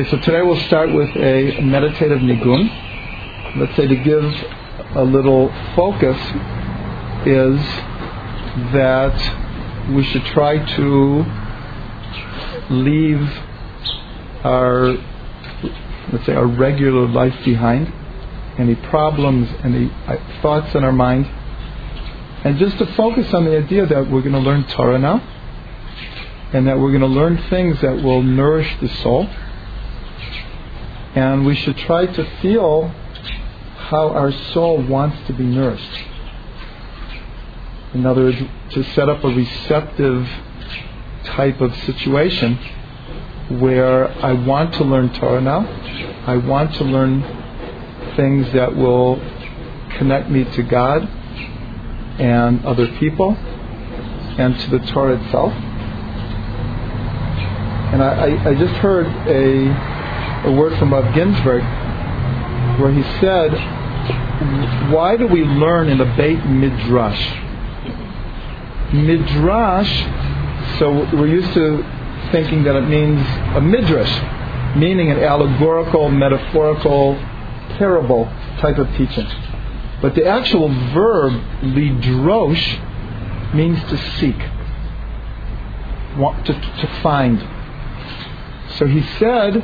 Okay, so today we'll start with a meditative nigun. Let's say to give a little focus is that we should try to leave our let's say our regular life behind, any problems, any uh, thoughts in our mind, and just to focus on the idea that we're going to learn Torah now, and that we're going to learn things that will nourish the soul and we should try to feel how our soul wants to be nourished. In other words, to set up a receptive type of situation where I want to learn Torah now. I want to learn things that will connect me to God and other people and to the Torah itself. And I, I, I just heard a a word from Rav Ginsburg where he said, Why do we learn in a Beit Midrash? Midrash, so we're used to thinking that it means a midrash, meaning an allegorical, metaphorical, parable type of teaching. But the actual verb lidrosh means to seek, want to, to find. So he said,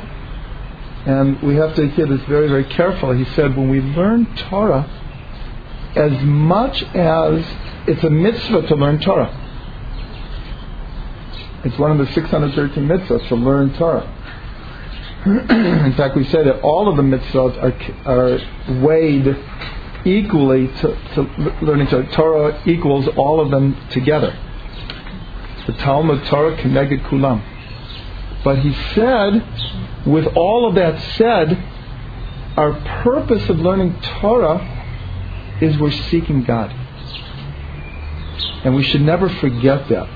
and we have to hear this very, very carefully. He said, when we learn Torah, as much as it's a mitzvah to learn Torah, it's one of the 613 mitzvahs to learn Torah. In fact, we say that all of the mitzvahs are, are weighed equally to, to learning Torah. Torah equals all of them together. The Talmud Torah k'neged kulam. But he said with all of that said, our purpose of learning Torah is we're seeking God. And we should never forget that.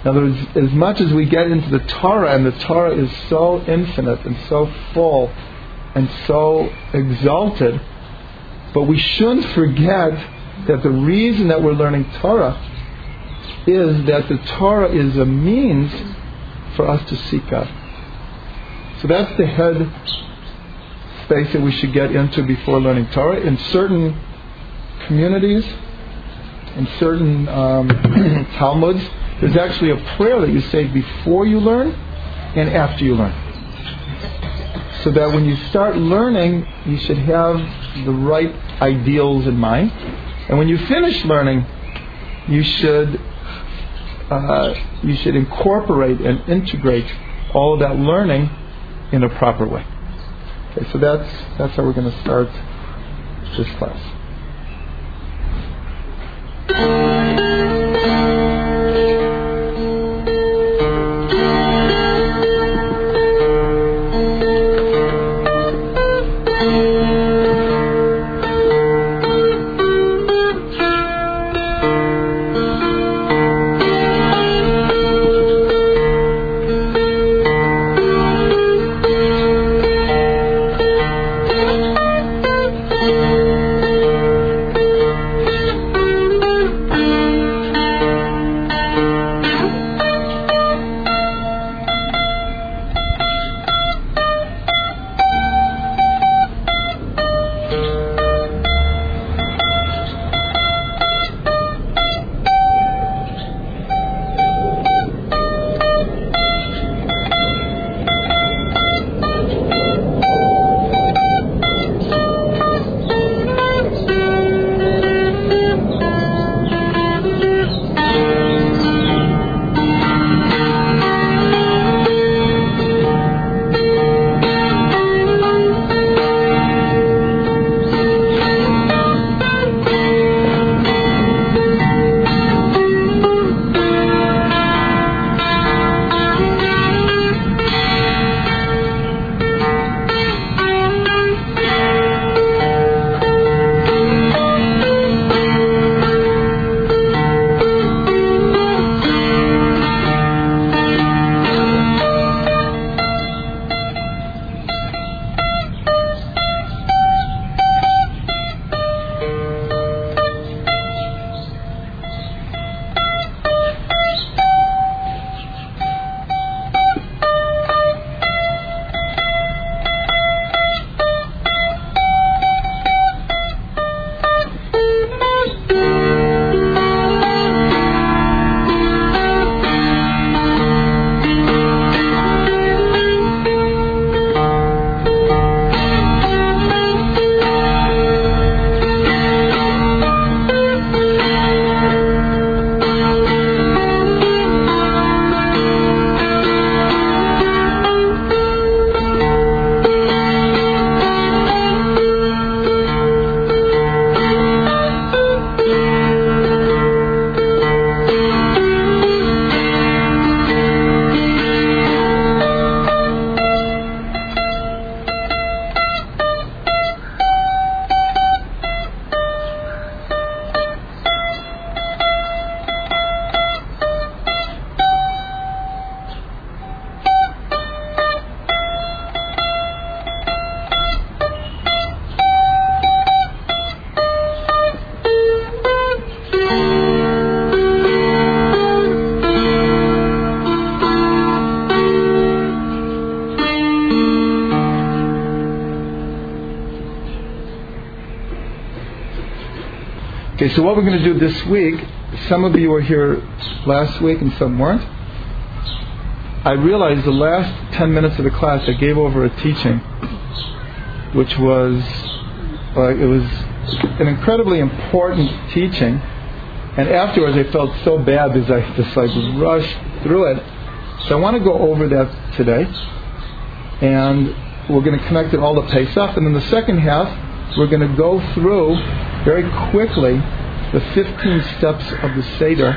In other words, as much as we get into the Torah, and the Torah is so infinite and so full and so exalted, but we shouldn't forget that the reason that we're learning Torah is that the Torah is a means for us to seek God. So that's the head space that we should get into before learning Torah. In certain communities, in certain um, Talmuds, there's actually a prayer that you say before you learn and after you learn. So that when you start learning, you should have the right ideals in mind. And when you finish learning, you should uh, you should incorporate and integrate all of that learning in a proper way. Okay, so that's that's how we're going to start this class. Okay, so what we're going to do this week, some of you were here last week and some weren't. I realized the last 10 minutes of the class I gave over a teaching, which was, uh, it was an incredibly important teaching. And afterwards I felt so bad because I just like rushed through it. So I want to go over that today. And we're going to connect it all to Pesach. And in the second half, we're going to go through very quickly the 15 steps of the Seder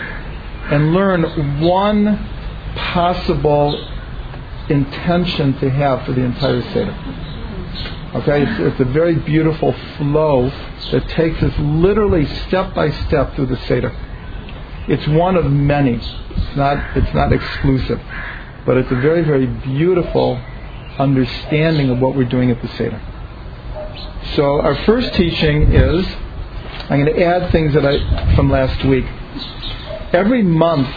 and learn one possible intention to have for the entire Seder. Okay, it's, it's, a very beautiful flow that takes us literally step by step through the Seder. It's one of many. It's not, it's not exclusive. But it's a very, very beautiful understanding of what we're doing at the Seder. So our first teaching is I'm going to add things that I from last week. Every month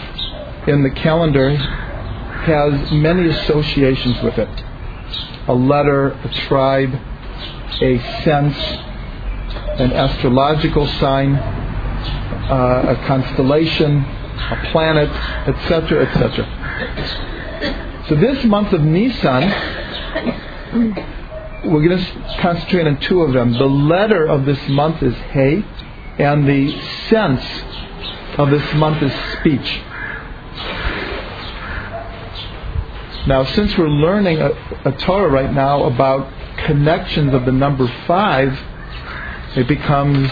in the calendar has many associations with it. A letter, a tribe, a sense, an astrological sign, uh, a constellation, a planet, etc., etc. So this month of Nisan, we're going to concentrate on two of them. The letter of this month is Hey, and the sense of this month is speech. Now, since we're learning a, a, Torah right now about connections of the number five, it becomes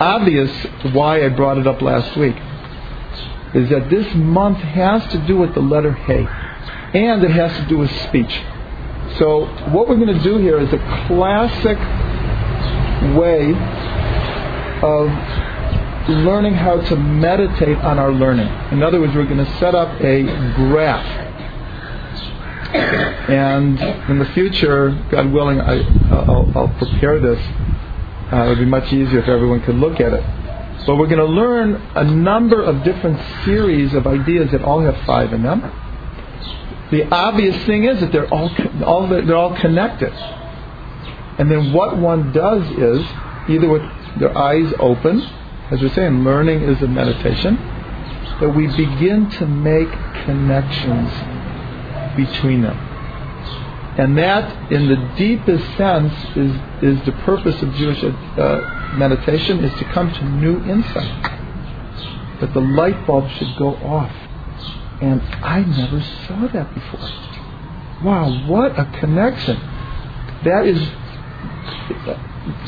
obvious why I brought it up last week. Is that this month has to do with the letter Hey, and it has to do with speech. So, what we're going to do here is a classic way of learning how to meditate on our learning. In other words, we're going to set up a graph. And in the future, God willing, I, will I'll prepare this. Uh, it would be much easier if everyone could look at it. But we're going to learn a number of different series of ideas that all have five in them. The obvious thing is that they're all, all they're all connected. And then what one does is either with their eyes open, as we're saying, learning is a meditation, that we begin to make connections between them. And that, in the deepest sense, is, is the purpose of Jewish uh, meditation, is to come to new insight. That the light bulb should go off. And I never saw that before. Wow, what a connection. That is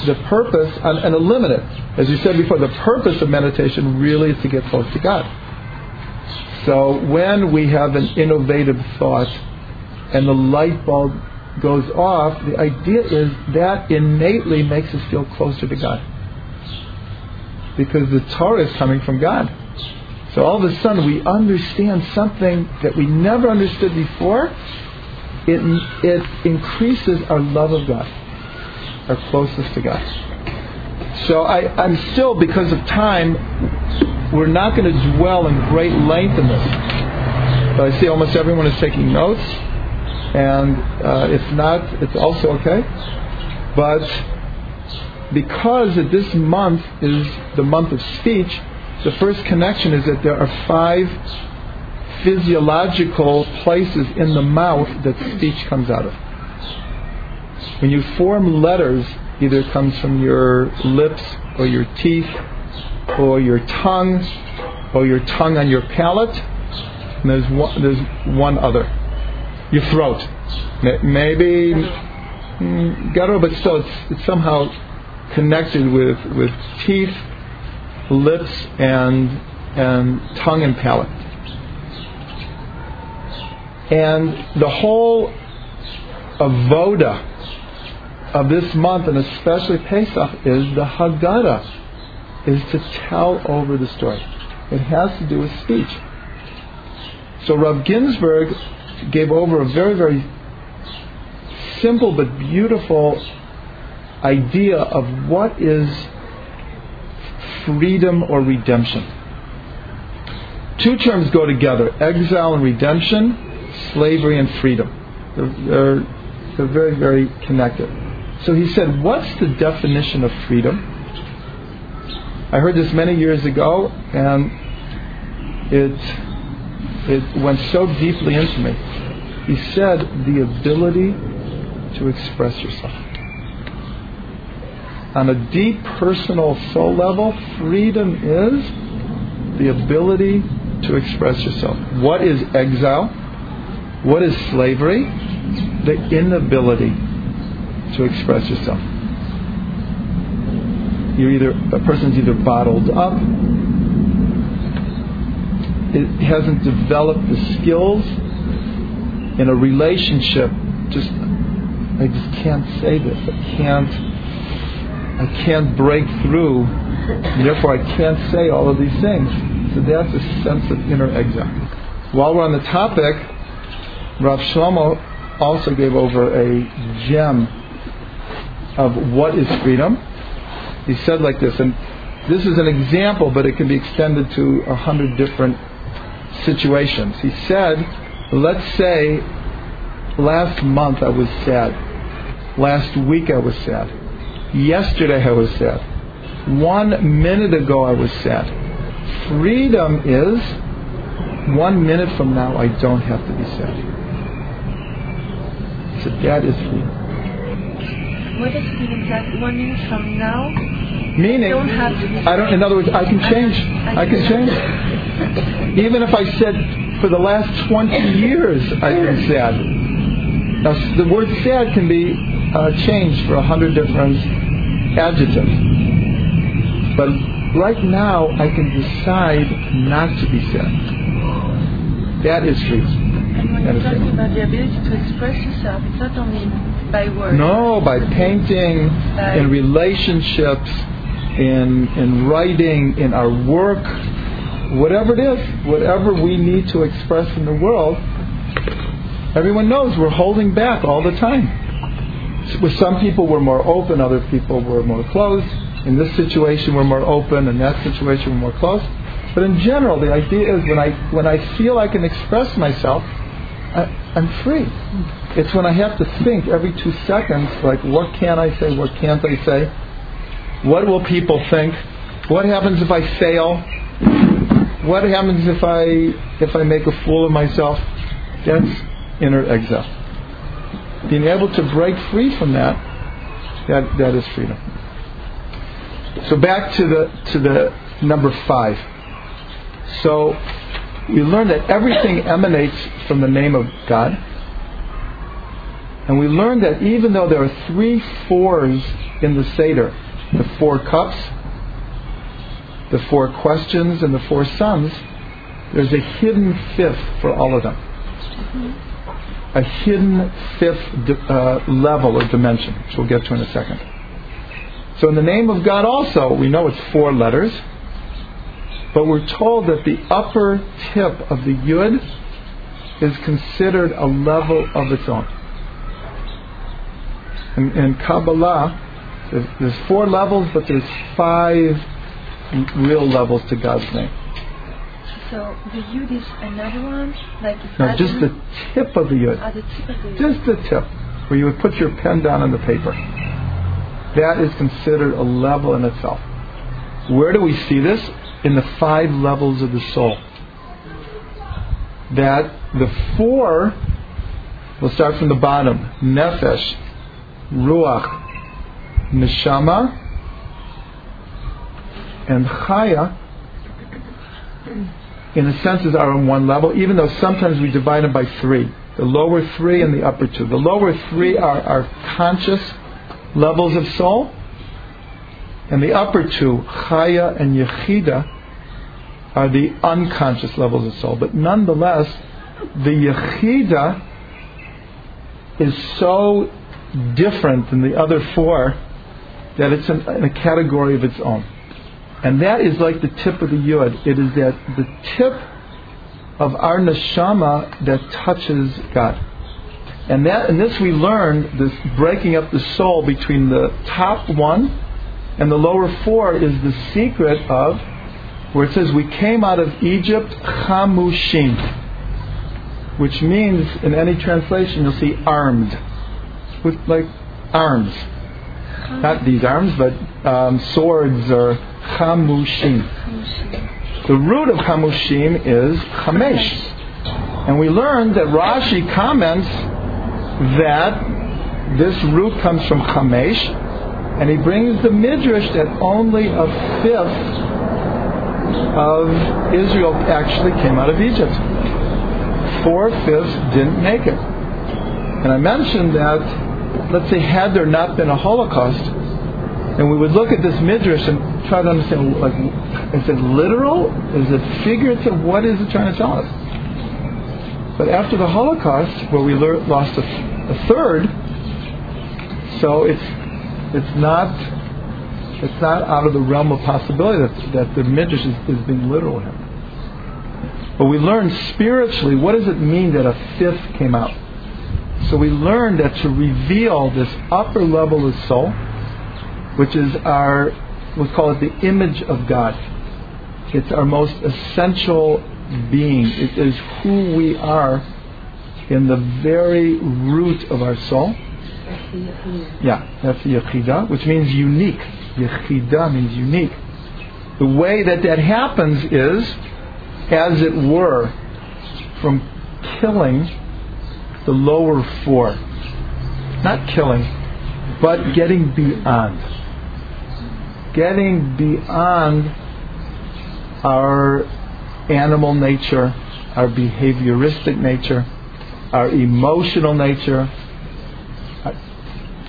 the purpose, and, and eliminate. As you said before, the purpose of meditation really is to get close to God. So when we have an innovative thought and the light bulb goes off, the idea is that innately makes us feel closer to God. Because the Torah is coming from God. So all of a sudden we understand something that we never understood before. It, it increases our love of God our closest to God. So I, I'm still, because of time, we're not going to dwell in great length in this. But I see almost everyone is taking notes, and uh, if not, it's also okay. But because this month is the month of speech, the first connection is that there are five physiological places in the mouth that speech comes out of. When you form letters, either it comes from your lips or your teeth or your tongue or your tongue on your palate. And there's one, there's one other. Your throat. Maybe mm, guttural, but still it's, it's somehow connected with, with teeth, lips, and, and tongue and palate. And the whole avoda of this month, and especially Pesach, is the Haggadah, is to tell over the story. It has to do with speech. So Rav Ginsburg gave over a very, very simple but beautiful idea of what is freedom or redemption. Two terms go together exile and redemption, slavery and freedom. They're, they're, they're very, very connected. So he said, What's the definition of freedom? I heard this many years ago, and it it went so deeply into me. He said the ability to express yourself. On a deep personal soul level, freedom is the ability to express yourself. What is exile? What is slavery? The inability to express yourself. You're either a person's either bottled up, it hasn't developed the skills in a relationship. Just I just can't say this. I can't. I can't break through. And therefore, I can't say all of these things. So that's a sense of inner exile. While we're on the topic, Rav Shlomo also gave over a gem of what is freedom. He said like this, and this is an example, but it can be extended to a hundred different situations. He said, let's say last month I was sad. Last week I was sad. Yesterday I was sad. One minute ago I was sad. Freedom is one minute from now I don't have to be sad. So that is freedom. What is freedom? Like one minute from now? Meaning, Don't have to be I don't. In other words, I can change. I can change. Even if I said for the last 20 years I've been sad. Now, the word sad can be uh, changed for a hundred different adjectives. But right now, I can decide not to be sad. That is free. And when you're talking about the ability to express yourself, it's not only by words. No, by painting, in relationships, in in writing, in our work, whatever it is, whatever we need to express in the world. Everyone knows we're holding back all the time. With some people, we're more open; other people, we're more closed. In this situation, we're more open; in that situation, we're more closed. But in general, the idea is when I when I feel I can express myself, I, I'm free. It's when I have to think every two seconds, like, what can I say? What can't I say? What will people think? What happens if I fail? What happens if I if I make a fool of myself? That's inner exile. Being able to break free from that, that that is freedom. So back to the to the number five. So we learn that everything emanates from the name of God. And we learn that even though there are three fours in the Seder, the four cups, the four questions, and the four sons, there's a hidden fifth for all of them. A hidden fifth uh, level or dimension, which we'll get to in a second. So in the name of God also, we know it's four letters, but we're told that the upper tip of the yud is considered a level of its own. In, in Kabbalah, there's, there's four levels, but there's five real levels to God's name. So the yud is another one, like Now, just the tip of the yud, or the tip of the yud. just the tip, where you would put your pen down on the paper. That is considered a level in itself. Where do we see this? In the five levels of the soul. That the four, we'll start from the bottom Nefesh, Ruach, Neshama, and Chaya, in a sense, are on one level, even though sometimes we divide them by three. The lower three and the upper two. The lower three are our conscious levels of soul, and the upper two, Chaya and Yechida, are the unconscious levels of soul. But nonetheless, the Yechida is so different than the other four that it's in a category of its own. And that is like the tip of the yud. It is that the tip of our neshama that touches God. And that in this we learn this breaking up the soul between the top one and the lower four is the secret of where it says we came out of Egypt chamushim, which means in any translation you'll see armed, with like arms, not these arms, but um, swords or Chamushim. The root of Chamushim is Chamesh. And we learned that Rashi comments that this root comes from Chamesh, and he brings the midrash that only a fifth of Israel actually came out of Egypt. Four fifths didn't make it. And I mentioned that, let's say, had there not been a Holocaust, and we would look at this midrash and try to understand, like, is it literal? Is it figurative? What is it trying to tell us? But after the Holocaust, where we lost a, a third, so it's it's not it's not out of the realm of possibility that, that the midrash is, is being literal here. But we learn spiritually what does it mean that a fifth came out. So we learned that to reveal this upper level of soul, which is our we'll call it the image of God. It's our most essential being. It is who we are in the very root of our soul. Yeah, that's the Yechidah, which means unique. Yechidah means unique. The way that that happens is, as it were, from killing the lower four. Not killing, but getting beyond. Getting beyond our animal nature, our behavioristic nature, our emotional nature,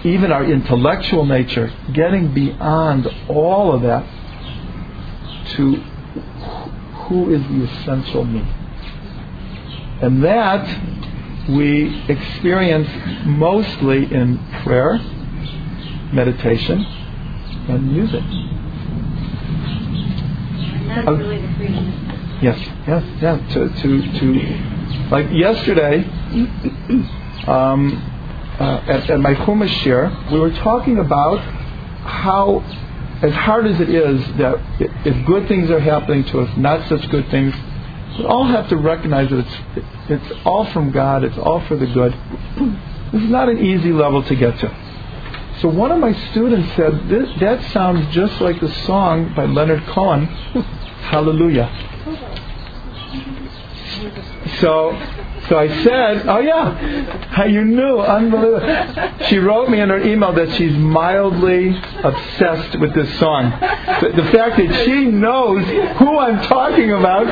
even our intellectual nature, getting beyond all of that to who is the essential me. And that we experience mostly in prayer, meditation, and music. And that's really the freedom. Yes, yes, yeah. To, to, to like yesterday, um, uh, at, at my Chumash shiur, we were talking about how, as hard as it is, that if good things are happening to us, not such good things, we all have to recognize that it's it's all from God. It's all for the good. This is not an easy level to get to. So one of my students said, this, "That sounds just like the song by Leonard Cohen, Hallelujah." So, so I said, "Oh yeah, how you knew? Unbelievable." She wrote me in her email that she's mildly obsessed with this song. The, the fact that she knows who I'm talking about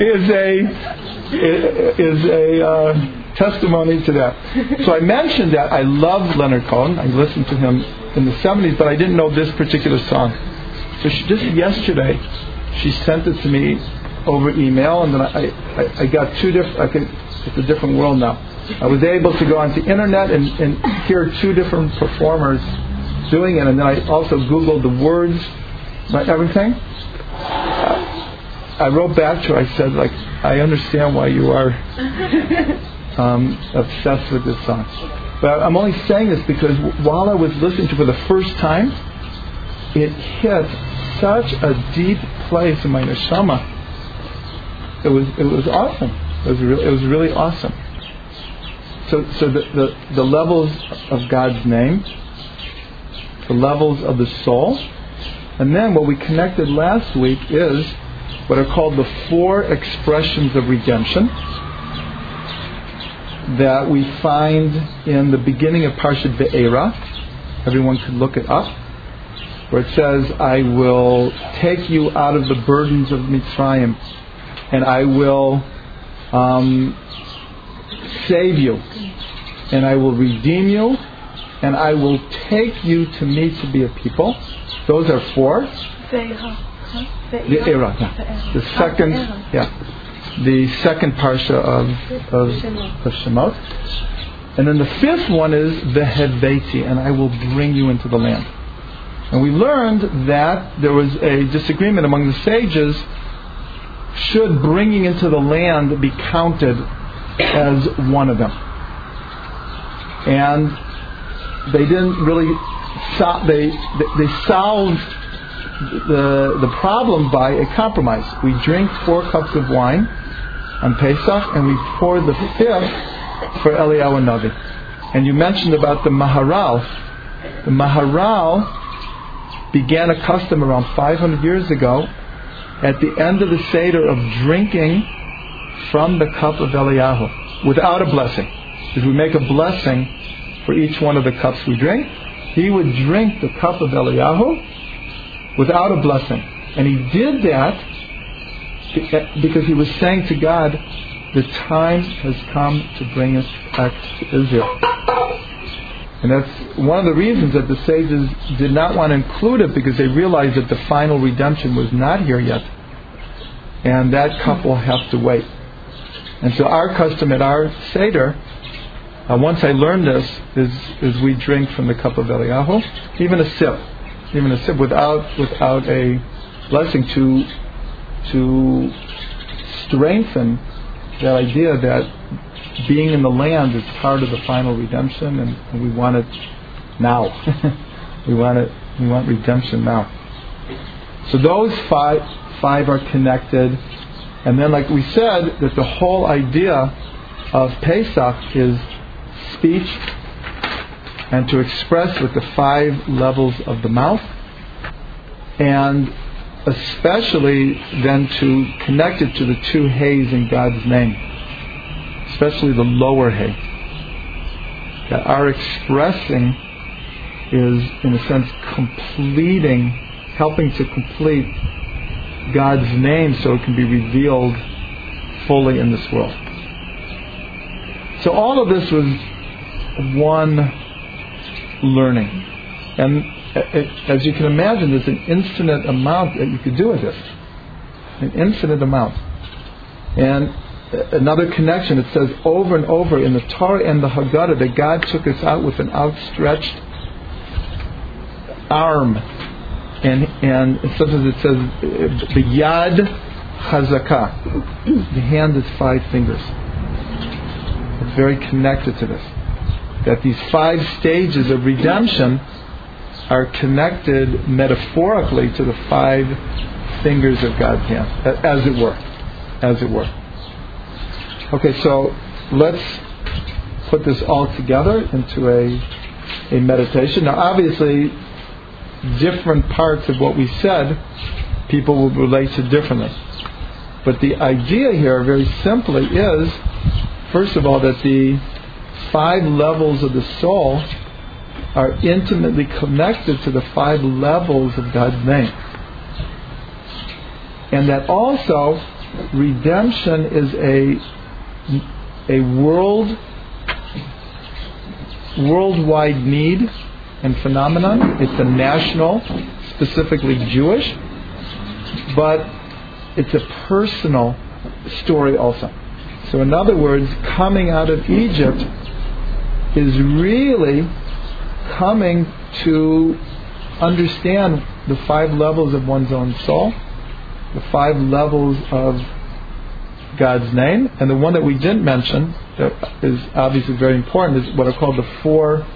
is a is a uh, testimony to that. So I mentioned that I love Leonard Cohen. I listened to him in the '70s, but I didn't know this particular song. So she, just yesterday, she sent it to me over email, and then I, I, I got two different. I could, it's a different world now. I was able to go onto the internet and, and hear two different performers doing it, and then I also Googled the words, like everything. I wrote back to her. I said, like, I understand why you are um, obsessed with this song. But I'm only saying this because while I was listening to it for the first time, it hit such a deep place in my neshama. It was it was awesome. It was really, it was really awesome. So so the, the the levels of God's name, the levels of the soul, and then what we connected last week is what are called the four expressions of redemption that we find in the beginning of Parshat Va'era. Everyone could look it up where it says, I will take you out of the burdens of Mitzrayim, and I will um, save you, and I will redeem you, and I will take you to me to be a people. Those are four. Va'era, yeah. the second, yeah, the second parsha of of, of Shemot, and then the fifth one is the Veheveti, and I will bring you into the land. And we learned that there was a disagreement among the sages should bringing into the land be counted as one of them. And they didn't really they they solved the the problem by a compromise. We drink four cups of wine on Pesach and we pour the fifth for Eliyahu Navi. And you mentioned about the Maharal. The Maharal began a custom around 500 years ago at the end of the Seder of drinking from the cup of Eliyahu without a blessing. Because we make a blessing for each one of the cups we drink. He would drink the cup of Eliyahu without a blessing. And he did that because he was saying to God, the time has come to bring us back to Israel. And that's one of the reasons that the sages did not want to include it because they realized that the final redemption was not here yet. And that couple have to wait. And so our custom at our Seder, uh, once I learned this, is, is we drink from the cup of Eliyahu, even a sip, even a sip without, without a blessing to, to strengthen that idea that being in the land is part of the final redemption, and, and we want it now. we want it. We want redemption now. So those five five are connected, and then, like we said, that the whole idea of Pesach is speech and to express with the five levels of the mouth, and especially then to connect it to the two hays in God's name especially the lower hay, that our expressing is, in a sense, completing, helping to complete God's name so it can be revealed fully in this world. So all of this was one learning. And as you can imagine, there's an infinite amount that you could do with this. An infinite amount. And another connection. It says over and over in the Torah and the Haggadah that God took us out with an outstretched arm. And, and sometimes it says the Yad Chazakah. The hand is five fingers. It's very connected to this. That these five stages of redemption are connected metaphorically to the five fingers of God's hand, as it were. As it were. Okay, so let's put this all together into a, a meditation. Now, obviously, different parts of what we said, people will relate to differently. But the idea here, very simply, is first of all, that the five levels of the soul are intimately connected to the five levels of God's name. And that also redemption is a a world worldwide need and phenomenon. It's a national, specifically Jewish, but it's a personal story also. So, in other words, coming out of Egypt is really coming to understand the five levels of one's own soul, the five levels of God's name. And the one that we didn't mention, that is obviously very important, is what are called the four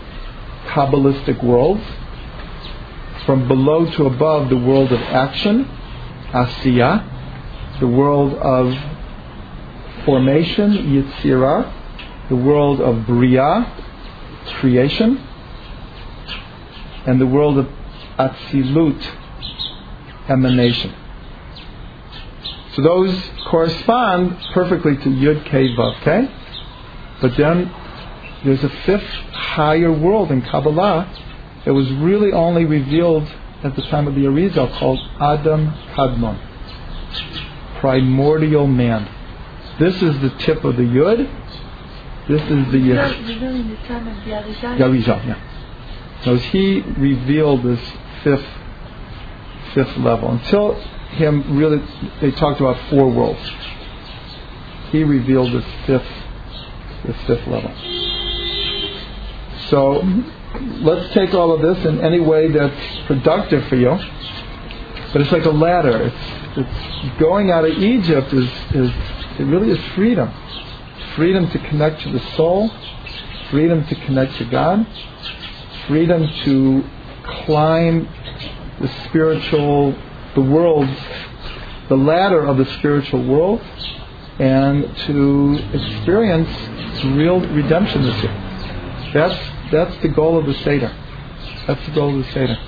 Kabbalistic worlds. From below to above, the world of action, Asiya, the world of formation, Yitzirah, the world of Bria, creation, and the world of Atzilut, emanation. So those correspond perfectly to Yud K Vav K. But then there's a fifth higher world in Kabbalah that was really only revealed at the time of the Arizal called Adam Kadmon, primordial man. This is the tip of the Yud. This is the Yud. Arizal, yeah. So he revealed this fifth fifth level until him really, they talked about four worlds. He revealed this fifth, this fifth level. So let's take all of this in any way that's productive for you. But it's like a ladder. It's, it's going out of Egypt is, is it really is freedom. Freedom to connect to the soul, freedom to connect to God, freedom to climb the spiritual the world, the ladder of the spiritual world, and to experience real redemption this year. That's that's the goal of the Seder. That's the goal of the Seder.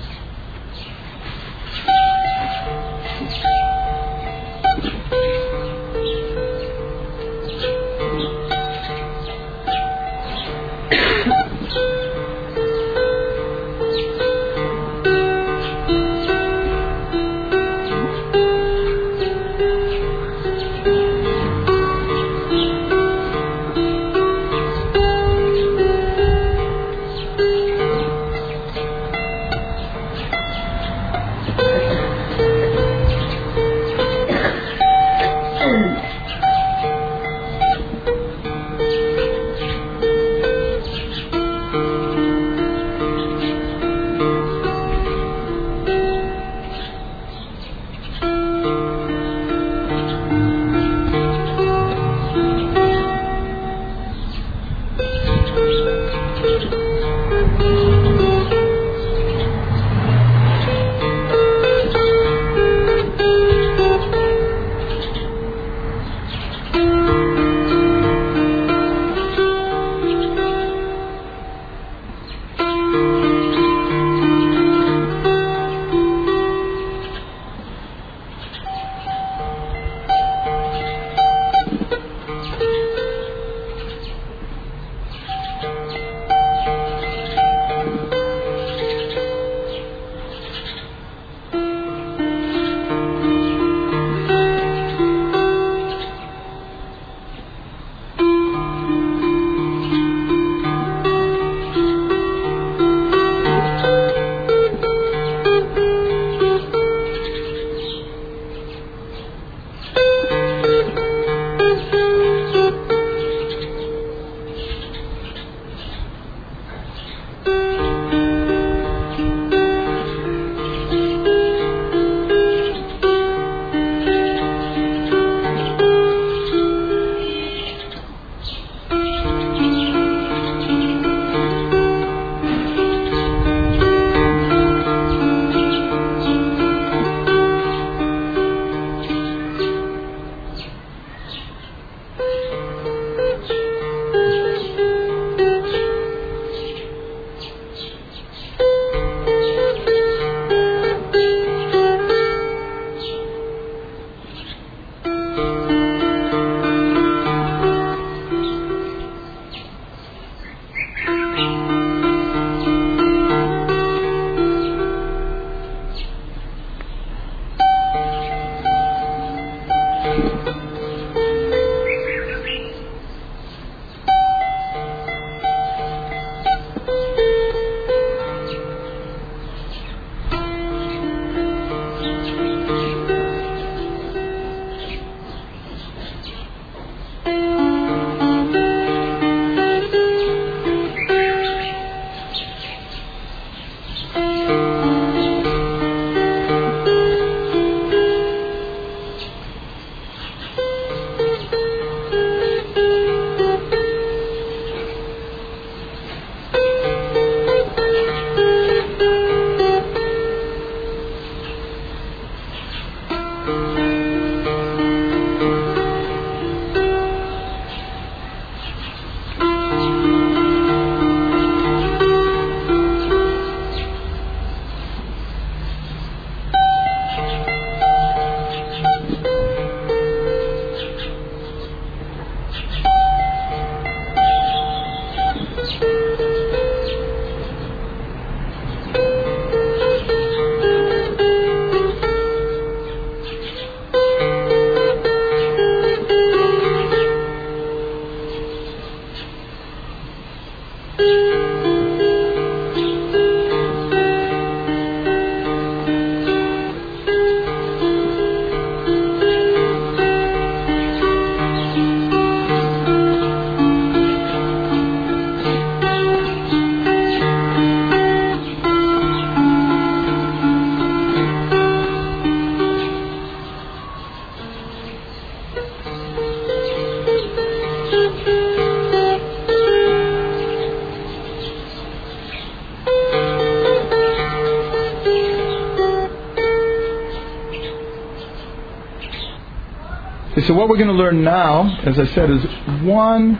What we're going to learn now, as I said, is one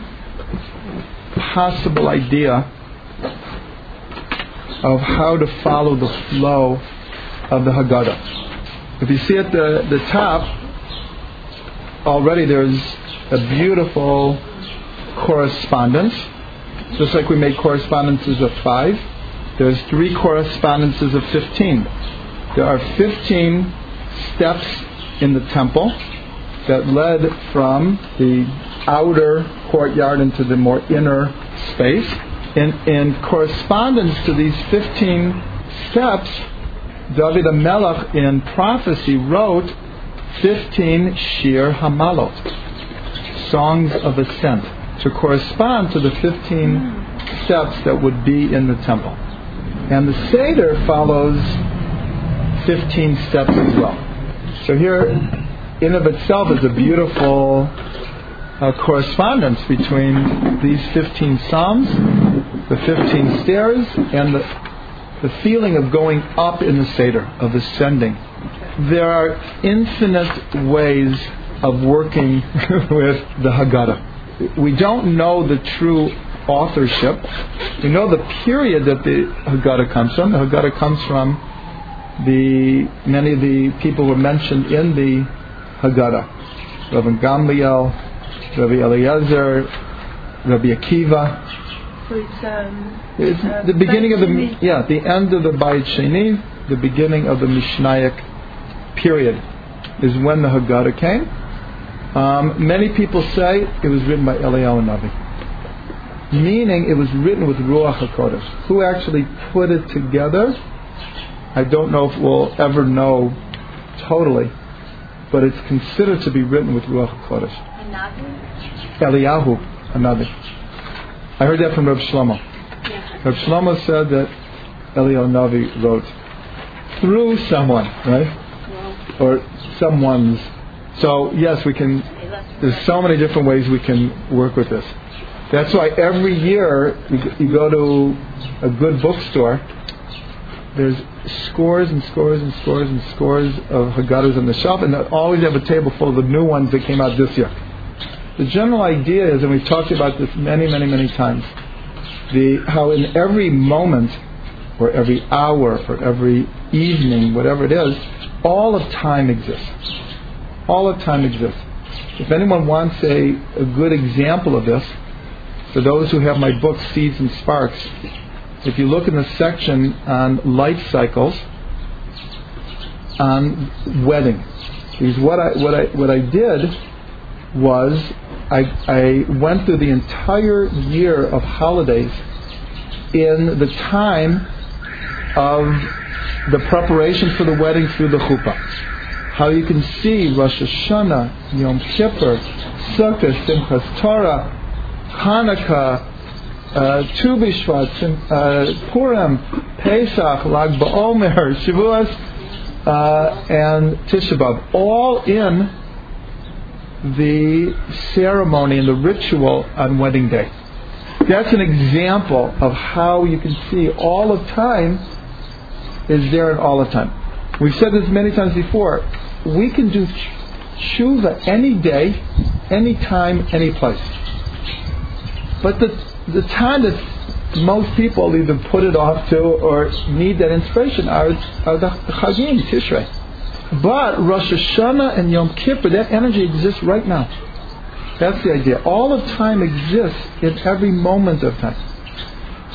possible idea of how to follow the flow of the Haggadah. If you see at the, the top, already there's a beautiful correspondence. Just like we make correspondences of five, there's three correspondences of 15. There are 15 steps in the temple that led from the outer courtyard into the more inner space. In, in correspondence to these 15 steps, David HaMelech in prophecy wrote 15 Shir Hamalot, songs of ascent, to correspond to the 15 steps that would be in the temple. And the Seder follows 15 steps as well. So here, in of itself, is a beautiful uh, correspondence between these 15 psalms, the 15 stairs, and the, the feeling of going up in the Seder, of ascending. There are infinite ways of working with the Haggadah. We don't know the true authorship. We know the period that the Haggadah comes from. The Haggadah comes from the many of the people were mentioned in the Haggadah. Rabbi Gamliel, Rabbi Eliezer, Rabbi Akiva. So it's, um, It's uh, the beginning of the Sheni. yeah, the end of the Bayit Sheni, the beginning of the Mishnaic period is when the Haggadah came. Um, many people say it was written by Eliyahu Navi, meaning it was written with Ruach Hakodesh. Who actually put it together? I don't know if we'll ever know totally, but it's considered to be written with Ruach Kodesh. Eliyahu Navi. I heard that from Reb Shlomo. Reb Shlomo said that Eliyahu Navi wrote through someone, right? Or someone's. So yes, we can. There's so many different ways we can work with this. That's why every year you go to a good bookstore. There's scores and scores and scores and scores of Haggadahs on the shelf, and they always have a table full of the new ones that came out this year. The general idea is, and we've talked about this many, many, many times, the how in every moment, or every hour, or every evening, whatever it is, all of time exists. All of time exists. If anyone wants a, a good example of this, for those who have my book Seeds and Sparks, if you look in the section on life cycles, on wedding, because what I what I what I did was I, I went through the entire year of holidays in the time of the preparation for the wedding through the chuppah. How you can see Rosh Hashanah, Yom Kippur, Sukkot, Simchas Torah, Hanukkah, uh, Tu B'Shvat, uh, Purim, Pesach, Lag BaOmer, Shavuos, uh, and Tisha B'Av, all in the ceremony and the ritual on wedding day. That's an example of how you can see all of time is there in all of time. We've said this many times before. We can do tshuva any day, any time, any place. But the, the time that most people either put it off to or need that inspiration are, are the Chagim, Tishrei. But Rosh Hashanah and Yom Kippur, that energy exists right now. That's the idea. All of time exists in every moment of time.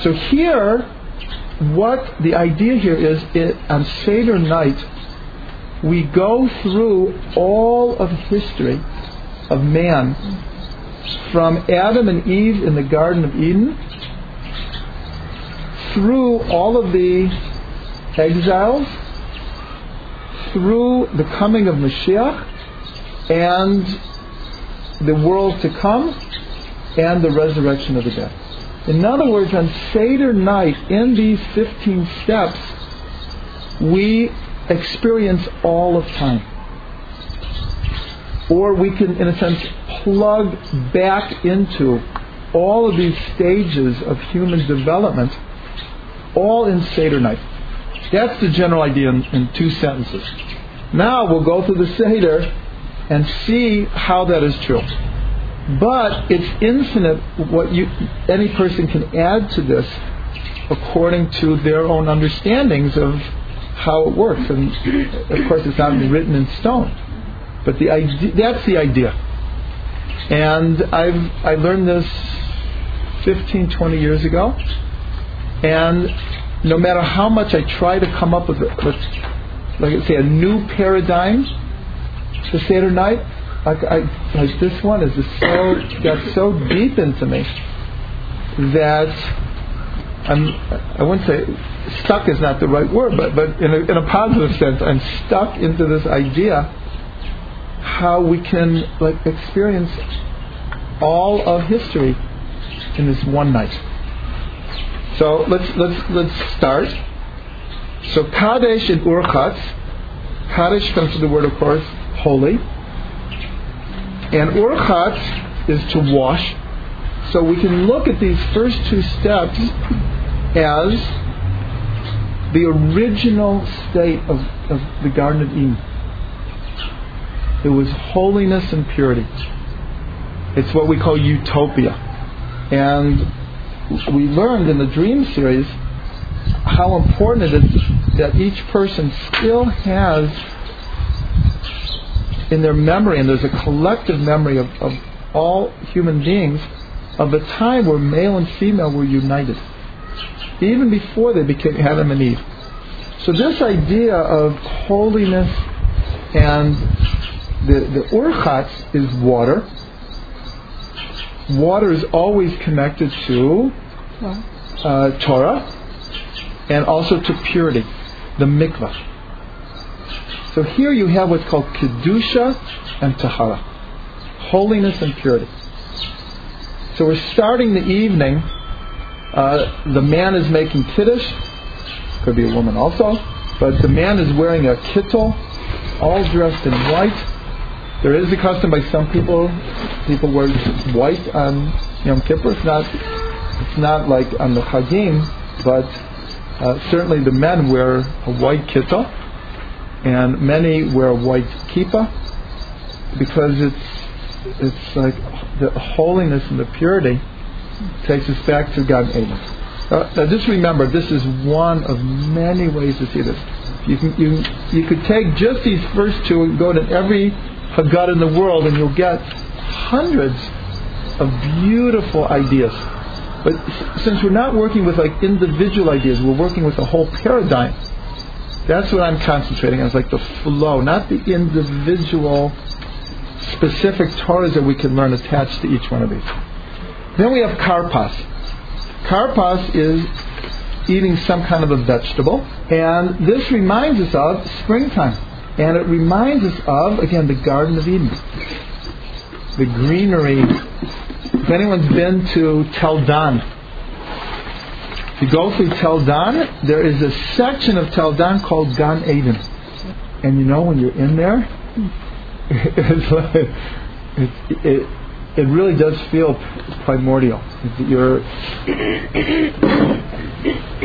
So here, what the idea here is, it, on Seder night, we go through all of history of man from Adam and Eve in the Garden of Eden through all of the exiles, through the coming of Mashiach and the world to come and the resurrection of the dead. In other words, on Seder night, in these 15 steps, we experience all of time. Or we can, in a sense, plug back into all of these stages of human development, all in Seder night. That's the general idea in, in two sentences. Now we'll go through the Seder and see how that is true. But it's infinite what you any person can add to this according to their own understandings of how it works. And of course, it's not written in stone, but the idea, that's the idea. And I've I learned this 15, 20 years ago, and no matter how much I try to come up with, with like I say, a new paradigm to Seder night, like, I, like this one is just so got so deep into me that I'm I wouldn't say stuck is not the right word, but but in a, in a positive sense, I'm stuck into this idea how we can like experience all of history in this one night. So let's let's let's start. So Kadesh and Urchatz. Kadesh comes from the word, of course, holy. And Urchatz is to wash. So we can look at these first two steps as the original state of, of the Garden of Eden. It was holiness and purity. It's what we call utopia. And we learned in the Dream series how important it is that each person still has in their memory, and there's a collective memory of, of all human beings, of a time where male and female were united, even before they became Adam and Eve. So this idea of holiness and the, urchatz is water. Water is always connected to uh, Torah and also to purity, the mikvah. So here you have what's called kedusha and tahara, holiness and purity. So we're starting the evening. Uh, the man is making kiddush. Could be a woman also, but the man is wearing a kittel, all dressed in white. There is a custom by some people. People wear white on Yom Kippur. It's not. It's not like on the Chagim, but uh, certainly the men wear a white kittel, and many wear a white kippah because it's it's like the holiness and the purity takes us back to Gan Eden. Uh, now just remember, this is one of many ways to see this. You can you you could take just these first two and go to every Haggadah in the world, and you'll get hundreds of beautiful ideas. But since we're not working with like individual ideas, we're working with a whole paradigm. That's what I'm concentrating on, is like the flow, not the individual specific Torahs that we can learn attached to each one of these. Then we have karpas. Karpas is eating some kind of a vegetable, and this reminds us of springtime. And it reminds us of, again, the Garden of Eden. The greenery. If anyone's been to Tel Dan, if you go through Tel Dan, there is a section of Tel Dan called Gan Eden. And you know, when you're in there, it's like, it, it, it really does feel primordial. You're,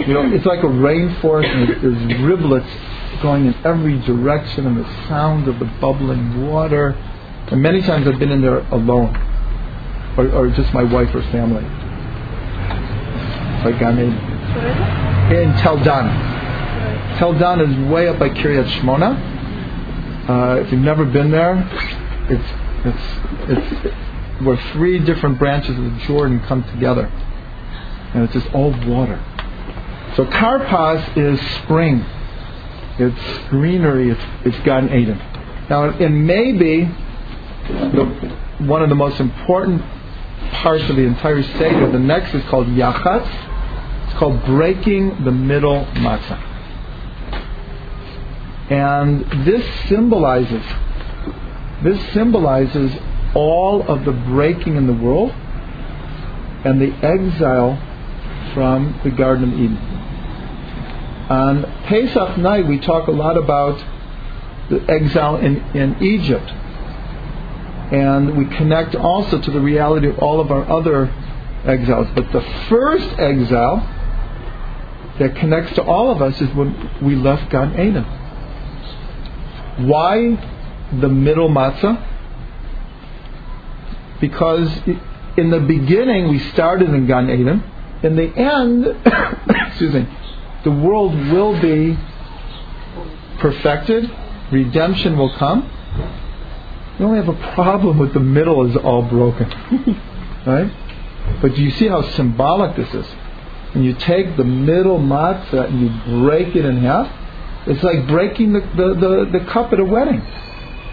you know, it's like a rainforest, and there's rivulets going in every direction, and the sound of the bubbling water. And many times I've been in there alone, or, or just my wife or family. Like I'm in, in Tel Dan. Tel Dan is way up by Kiryat Shmona. Uh, if you've never been there, it's it's it's where three different branches of the Jordan come together, and it's just all water. So Karpas is spring. It's greenery. It's it's Gan Eden. Now, and maybe the, one of the most important parts of the entire Seder, the next is called Yachatz. It's called breaking the middle matzah. And this symbolizes this symbolizes all of the breaking in the world and the exile from the Garden of Eden. On Pesach night, we talk a lot about the exile in, in Egypt. And we connect also to the reality of all of our other exiles. But the first exile that connects to all of us is when we left Gan Eden. Why the middle matzah? because in the beginning we started in Gan Eden. In the end, excuse me, the world will be perfected. Redemption will come. We only have a problem with the middle is all broken, right? But do you see how symbolic this is? When you take the middle matzah and you break it in half, it's like breaking the, the, the, the cup at a wedding.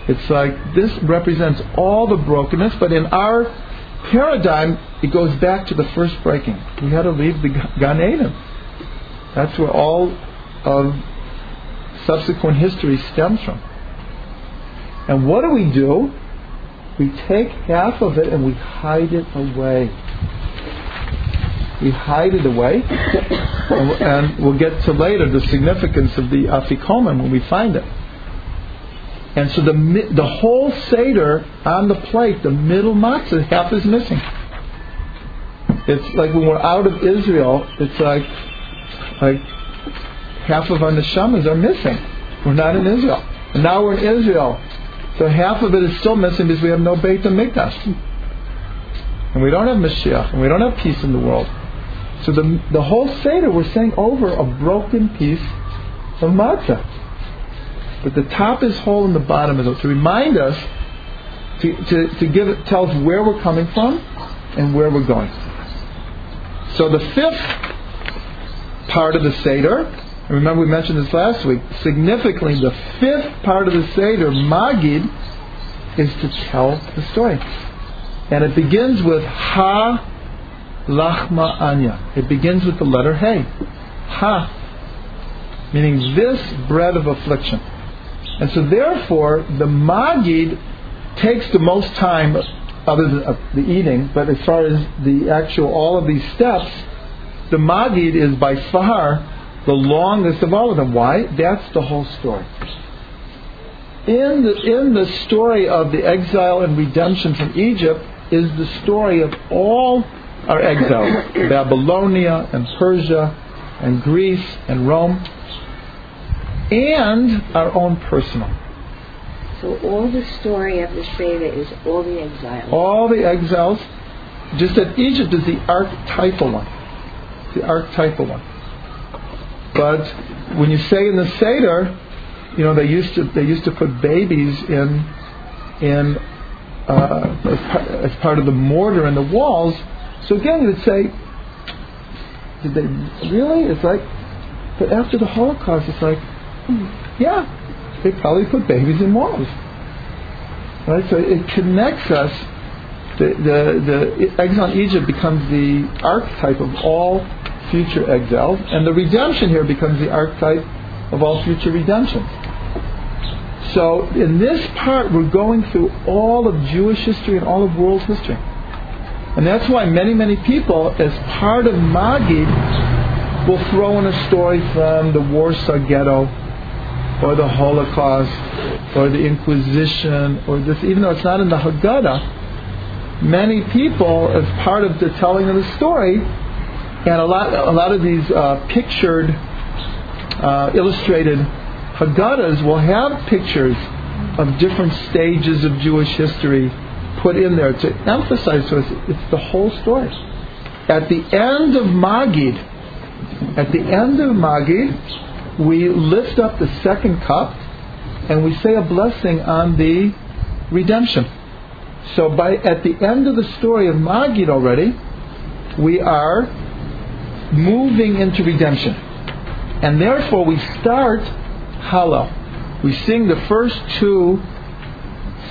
It's like this represents all the brokenness, but in our paradigm, it goes back to the first breaking. We had to leave the Gan Eden. That's where all of subsequent history stems from. And what do we do? We take half of it and we hide it away. We hide it away, and we'll get to later the significance of the afikomen when we find it. And so the the whole seder on the plate, the middle matzah, half is missing. It's like when we're out of Israel, it's like like half of our neshamas are missing. We're not in Israel, and now we're in Israel. So half of it is still missing because we have no Beit HaMikdash. And we don't have Mashiach, and we don't have peace in the world. So the, the whole Seder, we're saying over a broken piece of matzah. But the top is whole and the bottom is whole. To remind us, to, to, to give tell us where we're coming from and where we're going. So the fifth part of the Seder, remember we mentioned this last week, significantly the fifth part of the Seder, Magid, is to tell the story. And it begins with Ha Lachma Anya. It begins with the letter Hey. Ha. Meaning this bread of affliction. And so therefore, the Magid takes the most time other than uh, the eating, but as far as the actual, all of these steps, the Magid is by far the longest of all of them. Why? That's the whole story. In the, in the story of the exile and redemption from Egypt is the story of all our exiles Babylonia and Persia and Greece and Rome, and our own personal. So all the story of the Seder is all the exiles. All the exiles, just that Egypt is the archetypal one. The archetypal one. But when you say in the Seder, you know they used to they used to put babies in in uh, as, part, as part of the mortar in the walls so again, you would say, did they really? It's like, but after the Holocaust, it's like, hmm, yeah, they probably put babies in walls. Right? So it connects us. The, the, the exile in Egypt becomes the archetype of all future exiles, and the redemption here becomes the archetype of all future redemptions. So in this part, we're going through all of Jewish history and all of world history. And that's why many, many people, as part of Magid, will throw in a story from the Warsaw Ghetto, or the Holocaust, or the Inquisition, or this, even though it's not in the Haggadah, many people, as part of the telling of the story, and a lot, a lot of these uh, pictured, uh, illustrated Haggadahs will have pictures of different stages of Jewish history put in there to emphasize to us it's the whole story. At the end of Magid, at the end of Magid, we lift up the second cup and we say a blessing on the redemption. So by at the end of the story of Magid already, we are moving into redemption. And therefore we start Hallel. We sing the first two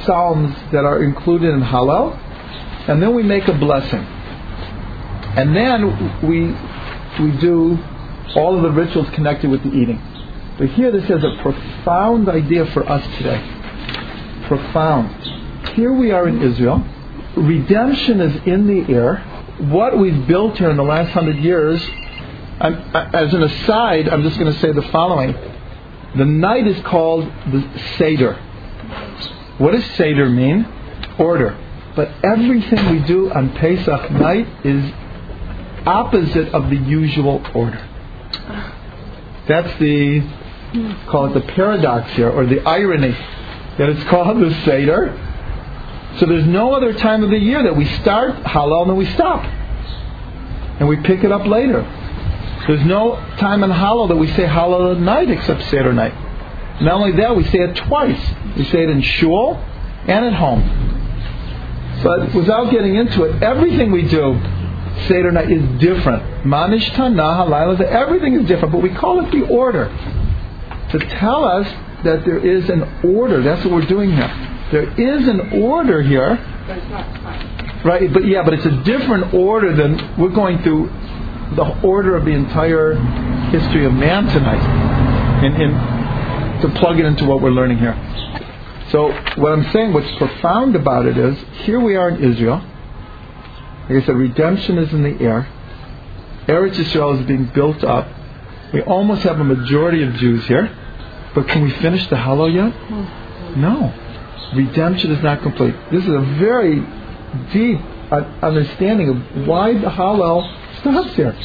psalms that are included in Hallel, and then we make a blessing. And then we we do all of the rituals connected with the eating. But here this has a profound idea for us today. Profound. Here we are in Israel. Redemption is in the air. What we've built here in the last hundred years, I'm, as an aside, I'm just going to say the following. The night is called the Seder. What does Seder mean? Order. But everything we do on Pesach night is opposite of the usual order. That's the, call it the paradox here, or the irony, that it's called the Seder. So there's no other time of the year that we start Hallel and then we stop. And we pick it up later. There's no time in Hallel that we say Hallel at night except Seder night. Not only that, we say it twice. We say it in shul and at home. But without getting into it, everything we do Seder night is different. Ma Nishtana, Halayla, everything is different, but we call it the order. To tell us that there is an order. That's what we're doing here. There is an order here. Right, but yeah, but it's a different order than we're going through the order of the entire history of man tonight. And, in, to plug it into what we're learning here. So what I'm saying, what's profound about it is, here we are in Israel. Like I said, redemption is in the air. Eretz Yisrael is being built up. We almost have a majority of Jews here. But can we finish the Hallel yet? No. Redemption is not complete. This is a very deep understanding of why the Hallel stops here.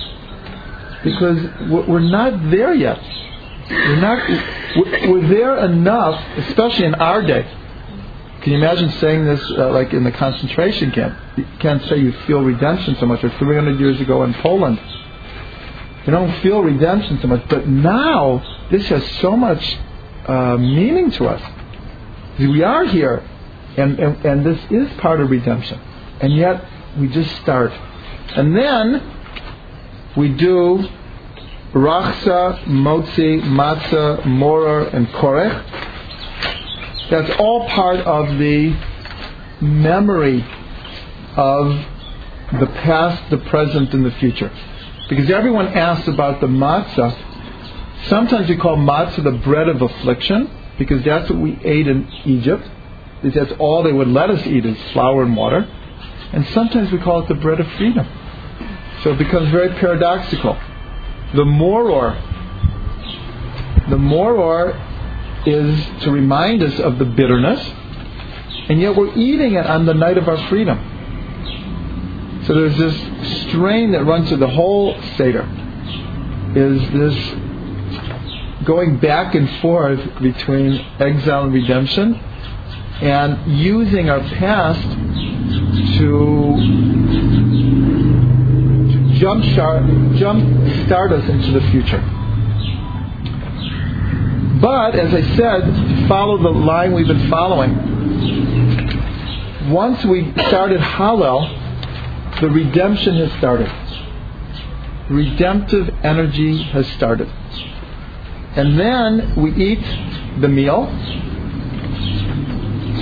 Because we're not there yet. We're not. We're there enough, especially in our day. Can you imagine saying this uh, like in the concentration camp? You can't say you feel redemption so much. Or 300 years ago in Poland, you don't feel redemption so much. But now this has so much uh, meaning to us. We are here, and, and and this is part of redemption, and yet we just start, and then we do Rachtzah, Motzi, Matzah, Maror, and Korech. That's all part of the memory of the past, the present, and the future. Because everyone asks about the matzah. Sometimes we call matzah the bread of affliction, because that's what we ate in Egypt. That's all they would let us eat is flour and water. And sometimes we call it the bread of freedom. So it becomes very paradoxical. The moror, the moror is to remind us of the bitterness, and yet we're eating it on the night of our freedom. So there's this strain that runs through the whole Seder. Is this going back and forth between exile and redemption, and using our past to, jump start, jump start us into the future. But, as I said, follow the line we've been following. Once we started Hallel, the redemption has started. Redemptive energy has started. And then we eat the meal.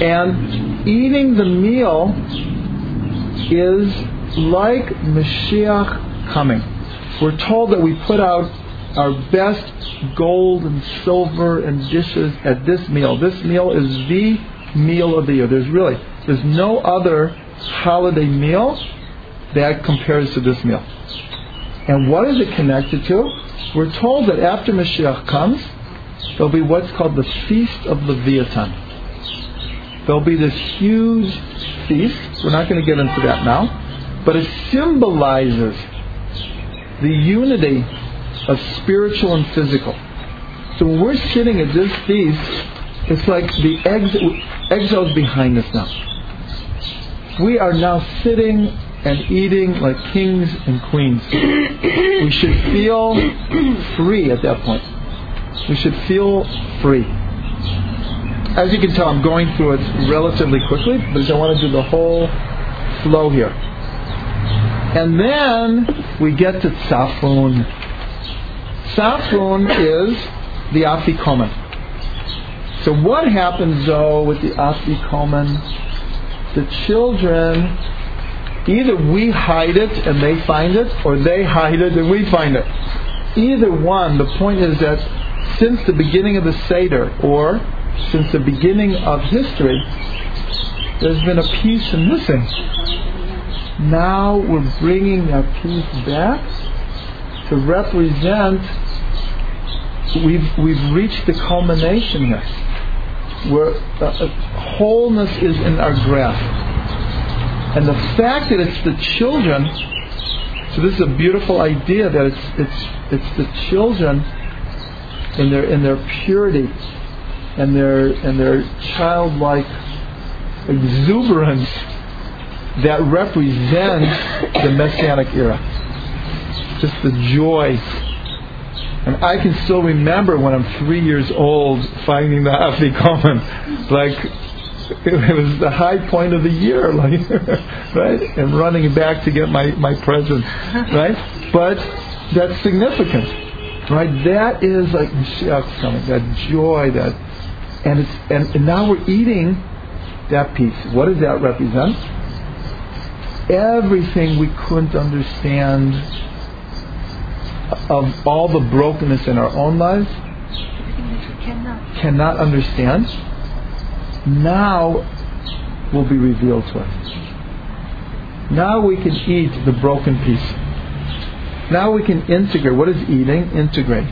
And eating the meal is like Mashiach coming. We're told that we put out our best gold and silver and dishes at this meal. This meal is the meal of the year. There's really there's no other holiday meal that compares to this meal. And what is it connected to? We're told that after Mashiach comes, there'll be what's called the Feast of Leviathan. There'll be this huge feast. We're not going to get into that now. But it symbolizes the unity of spiritual and physical. So when we're sitting at this feast, it's like the ex- exile's behind us now. We are now sitting and eating like kings and queens. we should feel free at that point. We should feel free. As you can tell, I'm going through it relatively quickly because I want to do the whole flow here. And then we get to Tzafun. Tzafun is the Afikomen. So what happens though with the Afikomen? The children, either we hide it and they find it, or they hide it and we find it. Either one, the point is that since the beginning of the Seder, or since the beginning of history, there's been a piece missing. Now we're bringing that piece back to represent we've we've reached the culmination here where uh, uh, wholeness is in our grasp and the fact that it's the children so this is a beautiful idea that it's it's it's the children in their in their purity and their and their childlike exuberance that represents the Messianic era. Just the joy. And I can still remember when I'm three years old finding the Afikoman. Like, it was the high point of the year, like, right? And running back to get my, my present, uh-huh. right? But that's significant, right? That is like Mashiach's oh, coming, that joy, that, and it's, and, and now we're eating that piece. What does that represent? Everything we couldn't understand of all the brokenness in our own lives Everything that we cannot. cannot understand now will be revealed to us. Now we can eat the broken piece. Now we can integrate. What is eating? Integrate.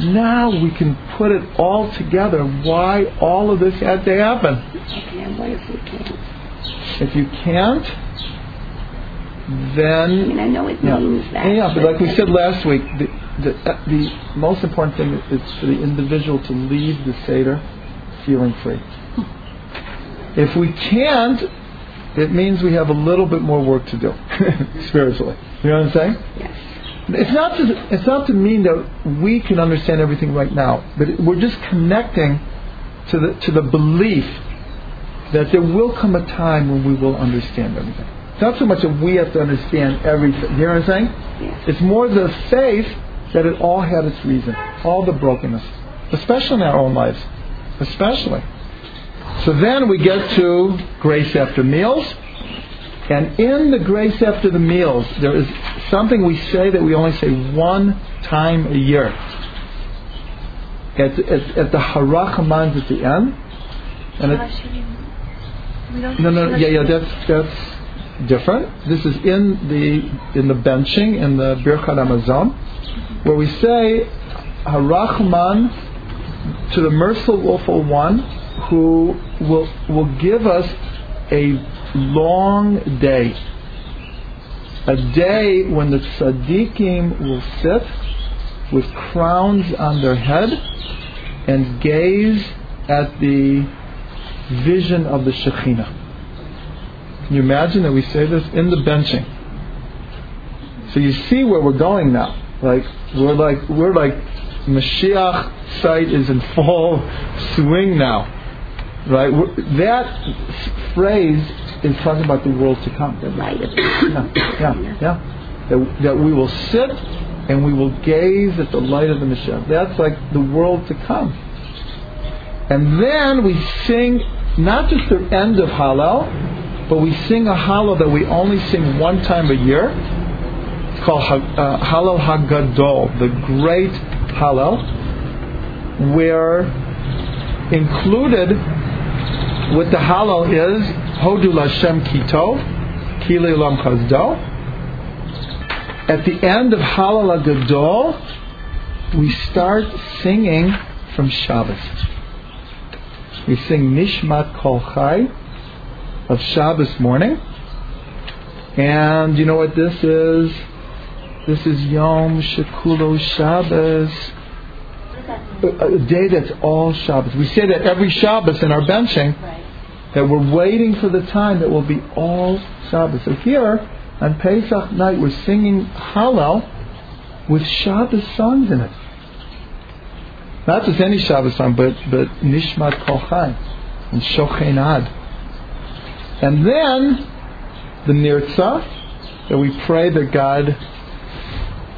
Now we can put it all together why all of this had to happen. Okay, what if we can't? If you can't, I then mean, I know it Yeah. means that. Yeah, but like we said last week, the, the, the most important thing is for the individual to leave the Seder feeling free. If we can't, it means we have a little bit more work to do spiritually. You know what I'm saying? Yes. It's not to it's not to mean that we can understand everything right now, but we're just connecting to the to the belief that there will come a time when we will understand everything. It's not so much that we have to understand everything. You know what I'm saying? Yes. It's more the faith that it all had its reason, all the brokenness, especially in our own lives, especially. So then we get to grace after meals. And in the grace after the meals, there is something we say that we only say one time a year. At, at, at the Harachamans at the end. And it, no, no, yeah, yeah, that's that's different. This is in the in the benching in the Birkat Hamazon, where we say Harachman to the merciful one who will will give us a long day, a day when the tzaddikim will sit with crowns on their head and gaze at the vision of the Shekhinah. Can you imagine that we say this in the benching? So you see where we're going now. Like we're like we're like Mashiach sight is in full swing now, right? That phrase is talking about the world to come. Of Yeah, yeah, yeah. That, that we will sit and we will gaze at the light of the Mashiach. That's like the world to come. And then we sing not just the end of Hallel, but we sing a Hallel that we only sing one time a year. It's called uh, Hallel Hagadol, the great Hallel, where included with the Hallel is Hodu Lashem Kito, Ki L'olam Chasdo. At the end of Hallel Hagadol, we start singing from Shabbos. We sing Nishmat Kol Chai of Shabbos morning. And you know what this is? This is Yom Shekulo Shabbos. A, day that's all Shabbos. We say that every Shabbos in our benching, that we're waiting for the time that will be all Shabbos. So here, on Pesach night, we're singing Hallel with Shabbos songs in it. Not just any Shabbos song, but, but Nishmat Kol Chai and Shochen Ad. And then the Nirtzah, that we pray that God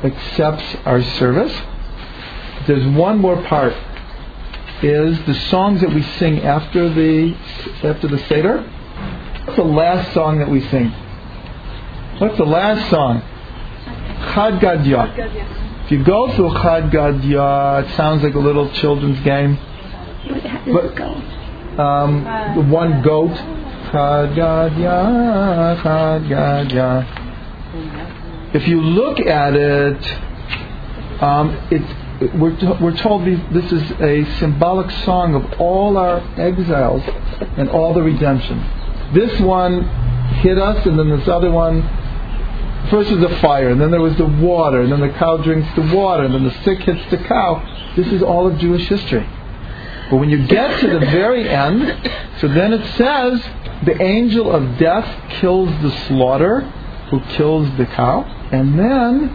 accepts our service. There's one more part, is the songs that we sing after the after the Seder. What's the last song that we sing? What's the last song? Chad Gadya. If you go through Chad Gadya, it sounds like a little children's game. But-? Um, the one goat. Chad Gadya, Chad Gadya. If you look at it, um, it, we're, we're told this is a symbolic song of all our exiles and all the redemption. This one hit us, and then this other one. First was the fire, and then there was the water, and then the cow drinks the water, and then the stick hits the cow. This is all of Jewish history. But when you get to the very end, so then it says the angel of death kills the slaughter, who kills the cow, and then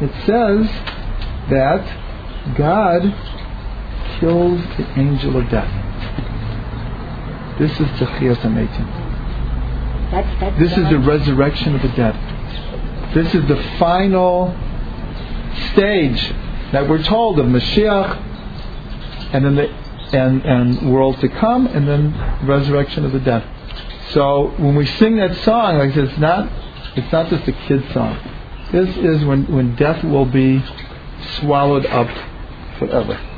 it says that God kills the angel of death. This is. That's, that's This is the resurrection of the dead. This is the final stage that we're told of Mashiach, and then the and and world to come, and then resurrection of the dead. So when we sing that song, like I said, it's not it's not just a kid song. This is when when death will be swallowed up forever.